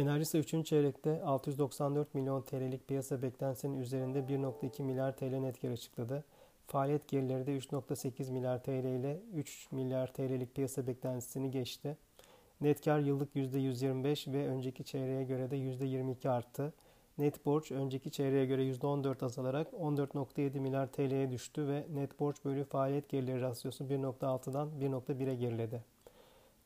Enerjisa 3. çeyrekte 694 milyon TL'lik piyasa beklentisinin üzerinde 1.2 milyar TL net kar açıkladı. Faaliyet gelirleri de 3.8 milyar TL ile 3 milyar TL'lik piyasa beklentisini geçti. Net kar yıllık %125 ve önceki çeyreğe göre de %22 arttı. Net borç önceki çeyreğe göre %14 azalarak 14.7 milyar TL'ye düştü ve net borç bölü faaliyet gelirleri rasyosu 1.6'dan 1.1'e geriledi.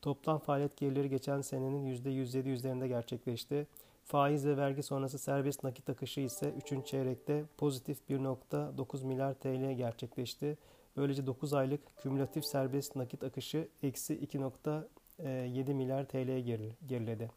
Toplam faaliyet gelirleri geçen senenin %107 üzerinde gerçekleşti. Faiz ve vergi sonrası serbest nakit akışı ise 3. çeyrekte pozitif 1.9 milyar TL gerçekleşti. Böylece 9 aylık kümülatif serbest nakit akışı eksi 2.7 milyar TL'ye geriledi.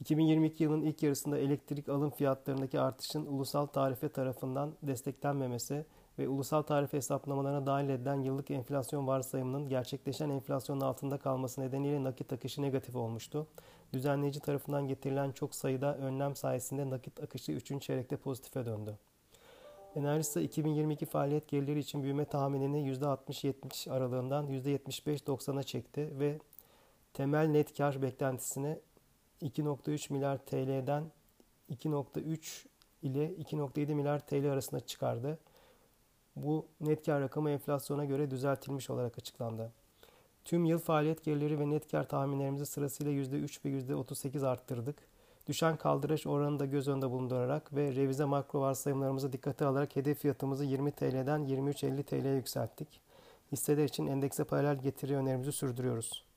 2022 yılının ilk yarısında elektrik alım fiyatlarındaki artışın ulusal tarife tarafından desteklenmemesi ve ulusal tarife hesaplamalarına dahil edilen yıllık enflasyon varsayımının gerçekleşen enflasyonun altında kalması nedeniyle nakit akışı negatif olmuştu. Düzenleyici tarafından getirilen çok sayıda önlem sayesinde nakit akışı 3. çeyrekte pozitife döndü. Enerjisa 2022 faaliyet gelirleri için büyüme tahminini %60-70 aralığından %75-90'a çekti ve temel net kar beklentisini 2.3 milyar TL'den 2.3 ile 2.7 milyar TL arasında çıkardı. Bu net kar rakamı enflasyona göre düzeltilmiş olarak açıklandı. Tüm yıl faaliyet gelirleri ve net kar tahminlerimizi sırasıyla %3 ve %38 arttırdık. Düşen kaldıraç oranını da göz önünde bulundurarak ve revize makro varsayımlarımızı dikkate alarak hedef fiyatımızı 20 TL'den 23.50 TL'ye yükselttik. Hisseler için endekse paralel getiri önerimizi sürdürüyoruz.